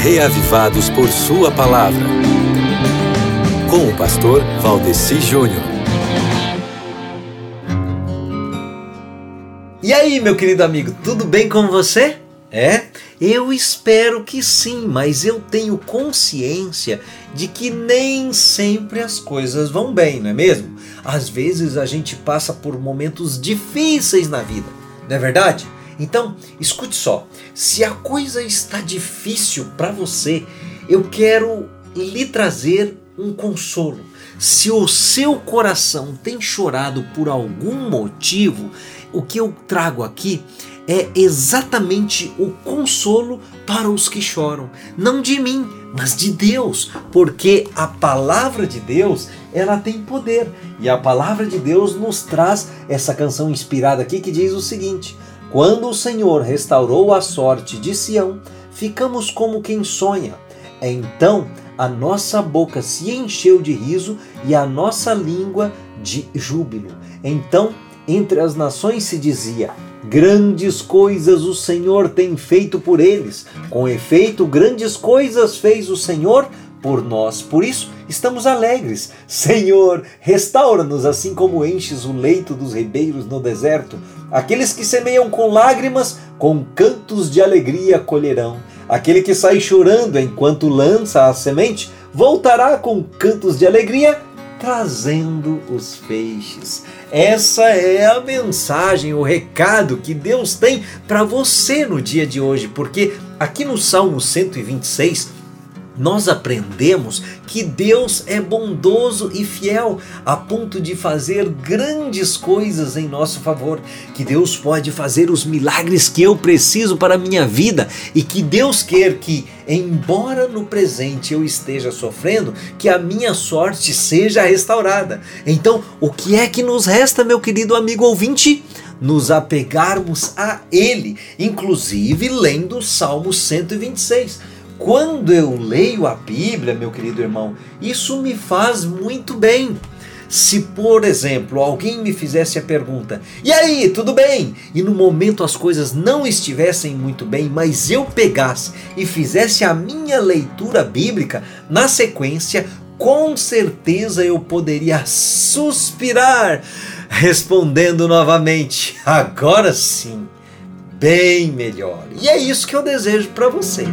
reavivados por Sua palavra. Com o pastor Valdeci Júnior. E aí, meu querido amigo, tudo bem com você? É? Eu espero que sim, mas eu tenho consciência de que nem sempre as coisas vão bem, não é mesmo? Às vezes a gente passa por momentos difíceis na vida, não é verdade? Então, escute só, se a coisa está difícil para você, eu quero lhe trazer um consolo. Se o seu coração tem chorado por algum motivo, o que eu trago aqui é exatamente o consolo para os que choram, não de mim, mas de Deus, porque a palavra de Deus, ela tem poder. E a palavra de Deus nos traz essa canção inspirada aqui que diz o seguinte: quando o Senhor restaurou a sorte de Sião, ficamos como quem sonha. Então a nossa boca se encheu de riso e a nossa língua de júbilo. Então, entre as nações se dizia: Grandes coisas o Senhor tem feito por eles. Com efeito, grandes coisas fez o Senhor por nós. Por isso, estamos alegres. Senhor, restaura-nos assim como enches o leito dos ribeiros no deserto. Aqueles que semeiam com lágrimas, com cantos de alegria colherão. Aquele que sai chorando enquanto lança a semente, voltará com cantos de alegria, trazendo os feixes. Essa é a mensagem, o recado que Deus tem para você no dia de hoje, porque aqui no Salmo 126, nós aprendemos que Deus é bondoso e fiel a ponto de fazer grandes coisas em nosso favor, que Deus pode fazer os milagres que eu preciso para a minha vida e que Deus quer que, embora no presente eu esteja sofrendo, que a minha sorte seja restaurada. Então, o que é que nos resta, meu querido amigo ouvinte? nos apegarmos a Ele, inclusive lendo o Salmo 126. Quando eu leio a Bíblia, meu querido irmão, isso me faz muito bem. Se, por exemplo, alguém me fizesse a pergunta: "E aí, tudo bem?" e no momento as coisas não estivessem muito bem, mas eu pegasse e fizesse a minha leitura bíblica, na sequência, com certeza eu poderia suspirar, respondendo novamente: "Agora sim, bem melhor". E é isso que eu desejo para você.